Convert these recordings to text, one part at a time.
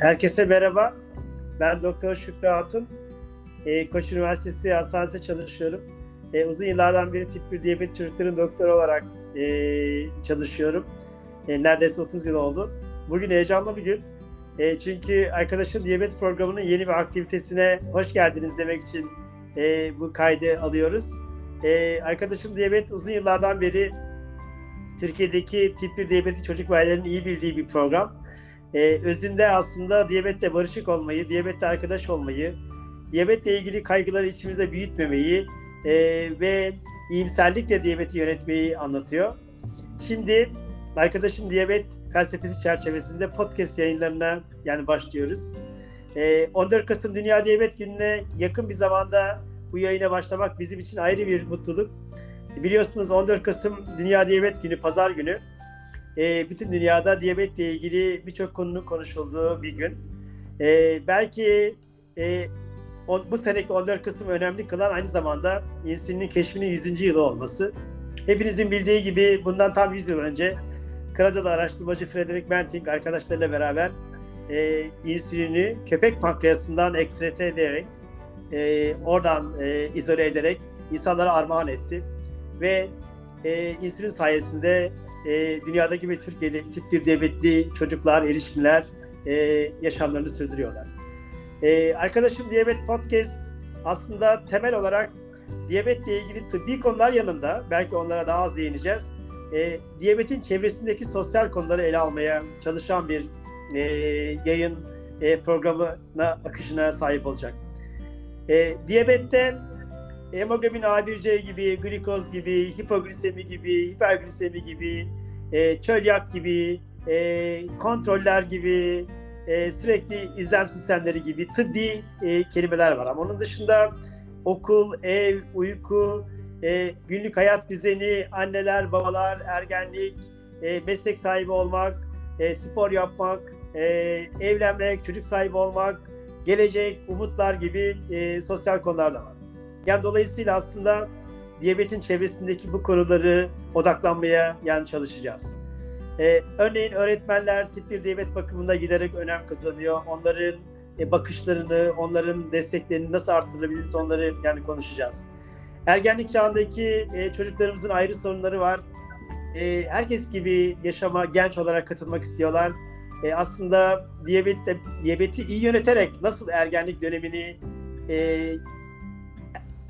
Herkese merhaba. Ben Doktor Şükrü Hatun. E, Koç Üniversitesi Hastanesi'nde çalışıyorum. E, uzun yıllardan beri tip 1 diyabet çocukların doktoru olarak e, çalışıyorum. E, neredeyse 30 yıl oldu. Bugün heyecanlı bir gün. E, çünkü arkadaşım diyabet programının yeni bir aktivitesine hoş geldiniz demek için e, bu kaydı alıyoruz. E, arkadaşım diyabet uzun yıllardan beri Türkiye'deki tip 1 diyabeti çocuk ve ailelerin iyi bildiği bir program. Ee, özünde aslında diyabetle barışık olmayı, diyabetle arkadaş olmayı, diyabetle ilgili kaygıları içimize büyütmemeyi e, ve iyimserlikle diyabeti yönetmeyi anlatıyor. Şimdi arkadaşım diyabet felsefesi çerçevesinde podcast yayınlarına yani başlıyoruz. E, 14 Kasım Dünya Diyabet Günü'ne yakın bir zamanda bu yayına başlamak bizim için ayrı bir mutluluk. Biliyorsunuz 14 Kasım Dünya Diyabet Günü, Pazar günü. E, bütün dünyada diyabetle ilgili birçok konunun konuşulduğu bir gün. E, belki e, on, bu seneki 14 Kasım önemli kılan aynı zamanda insülinin keşfinin 100. yılı olması. Hepinizin bildiği gibi bundan tam 100 yıl önce Kanadalı araştırmacı Frederick Banting arkadaşlarıyla beraber e, insülini köpek pankreasından ekstrete ederek, e, oradan e, izole ederek insanlara armağan etti ve e, insülin sayesinde e, dünyadaki ve Türkiye'deki tip 1 diyabetli çocuklar, erişkinler e, yaşamlarını sürdürüyorlar. E, arkadaşım Diyabet Podcast aslında temel olarak diyabetle ilgili tıbbi konular yanında, belki onlara daha az değineceğiz, e, diyabetin çevresindeki sosyal konuları ele almaya çalışan bir e, yayın e, programına, akışına sahip olacak. E, diyabette hemoglobin A1C gibi, glikoz gibi, hipoglisemi gibi, hiperglisemi gibi, e, çölyak gibi, e, kontroller gibi, e, sürekli izlem sistemleri gibi tıbbi e, kelimeler var. Ama onun dışında okul, ev, uyku, e, günlük hayat düzeni, anneler, babalar, ergenlik, e, meslek sahibi olmak, e, spor yapmak, e, evlenmek, çocuk sahibi olmak, gelecek, umutlar gibi e, sosyal konular da var. Yani dolayısıyla aslında diyabetin çevresindeki bu konuları odaklanmaya yani çalışacağız. Ee, örneğin öğretmenler tip 1 diyabet bakımında giderek önem kazanıyor. Onların e, bakışlarını, onların desteklerini nasıl arttırabiliriz onları yani konuşacağız. Ergenlik çağındaki e, çocuklarımızın ayrı sorunları var. E, herkes gibi yaşama genç olarak katılmak istiyorlar. E, aslında diyabette, diyabeti iyi yöneterek nasıl ergenlik dönemini e,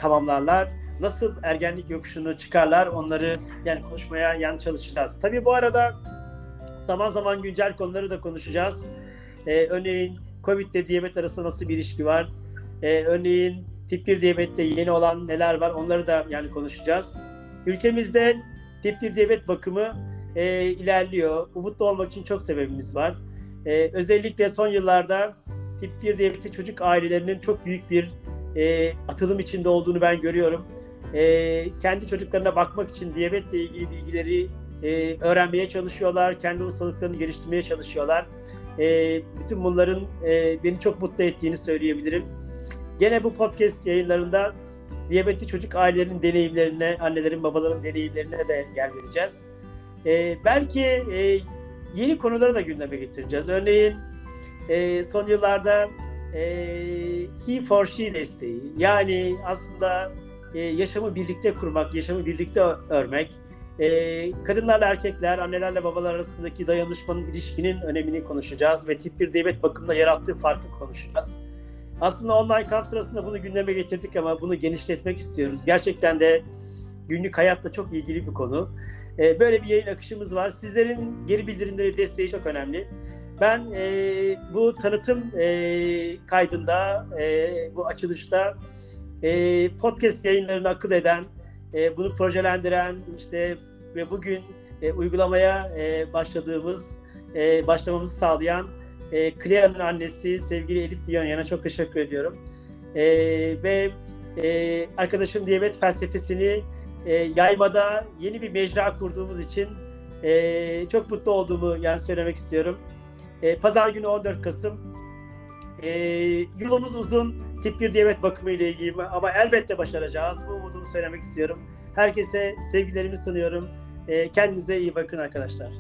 tamamlarlar? Nasıl ergenlik yokuşunu çıkarlar? Onları yani konuşmaya yani çalışacağız. Tabii bu arada zaman zaman güncel konuları da konuşacağız. Ee, örneğin Covid ile diyabet arasında nasıl bir ilişki var? Ee, örneğin tip 1 diyabette yeni olan neler var? Onları da yani konuşacağız. Ülkemizde tip 1 diyabet bakımı e, ilerliyor. Umutlu olmak için çok sebebimiz var. E, özellikle son yıllarda tip 1 diyabeti çocuk ailelerinin çok büyük bir e, atılım içinde olduğunu ben görüyorum. E, kendi çocuklarına bakmak için diyabetle ilgili bilgileri e, öğrenmeye çalışıyorlar, kendi ustalıklarını geliştirmeye çalışıyorlar. E, bütün bunların e, beni çok mutlu ettiğini söyleyebilirim. Gene bu podcast yayınlarında diyabetli çocuk ailelerinin deneyimlerine, annelerin, babaların deneyimlerine de yer vereceğiz. E, belki e, yeni konuları da gündeme getireceğiz. Örneğin e, son yıllarda e, he for she desteği. Yani aslında e, yaşamı birlikte kurmak, yaşamı birlikte örmek, e, kadınlarla erkekler, annelerle babalar arasındaki dayanışmanın, ilişkinin önemini konuşacağız ve tip 1 diyabet bakımında yarattığı farkı konuşacağız. Aslında online kamp sırasında bunu gündeme getirdik ama bunu genişletmek istiyoruz. Gerçekten de günlük hayatla çok ilgili bir konu. E, böyle bir yayın akışımız var. Sizlerin geri bildirimleri, desteği çok önemli. Ben e, bu tanıtım e, kaydında, e, bu açılışta e, podcast yayınlarını akıl eden, e, bunu projelendiren, işte ve bugün e, uygulamaya e, başladığımız, e, başlamamızı sağlayan e, Clea'nın annesi sevgili Elif Diyonyan'a çok teşekkür ediyorum. E, ve e, arkadaşım diyabet felsefesini e, yaymada yeni bir mecra kurduğumuz için e, çok mutlu olduğumu yani söylemek istiyorum. E, Pazar günü 14 Kasım. E, yolumuz uzun tip 1 diyabet bakımı ile ilgili ama elbette başaracağız. Bu umudumu söylemek istiyorum. Herkese sevgilerimi sunuyorum. E, kendinize iyi bakın arkadaşlar.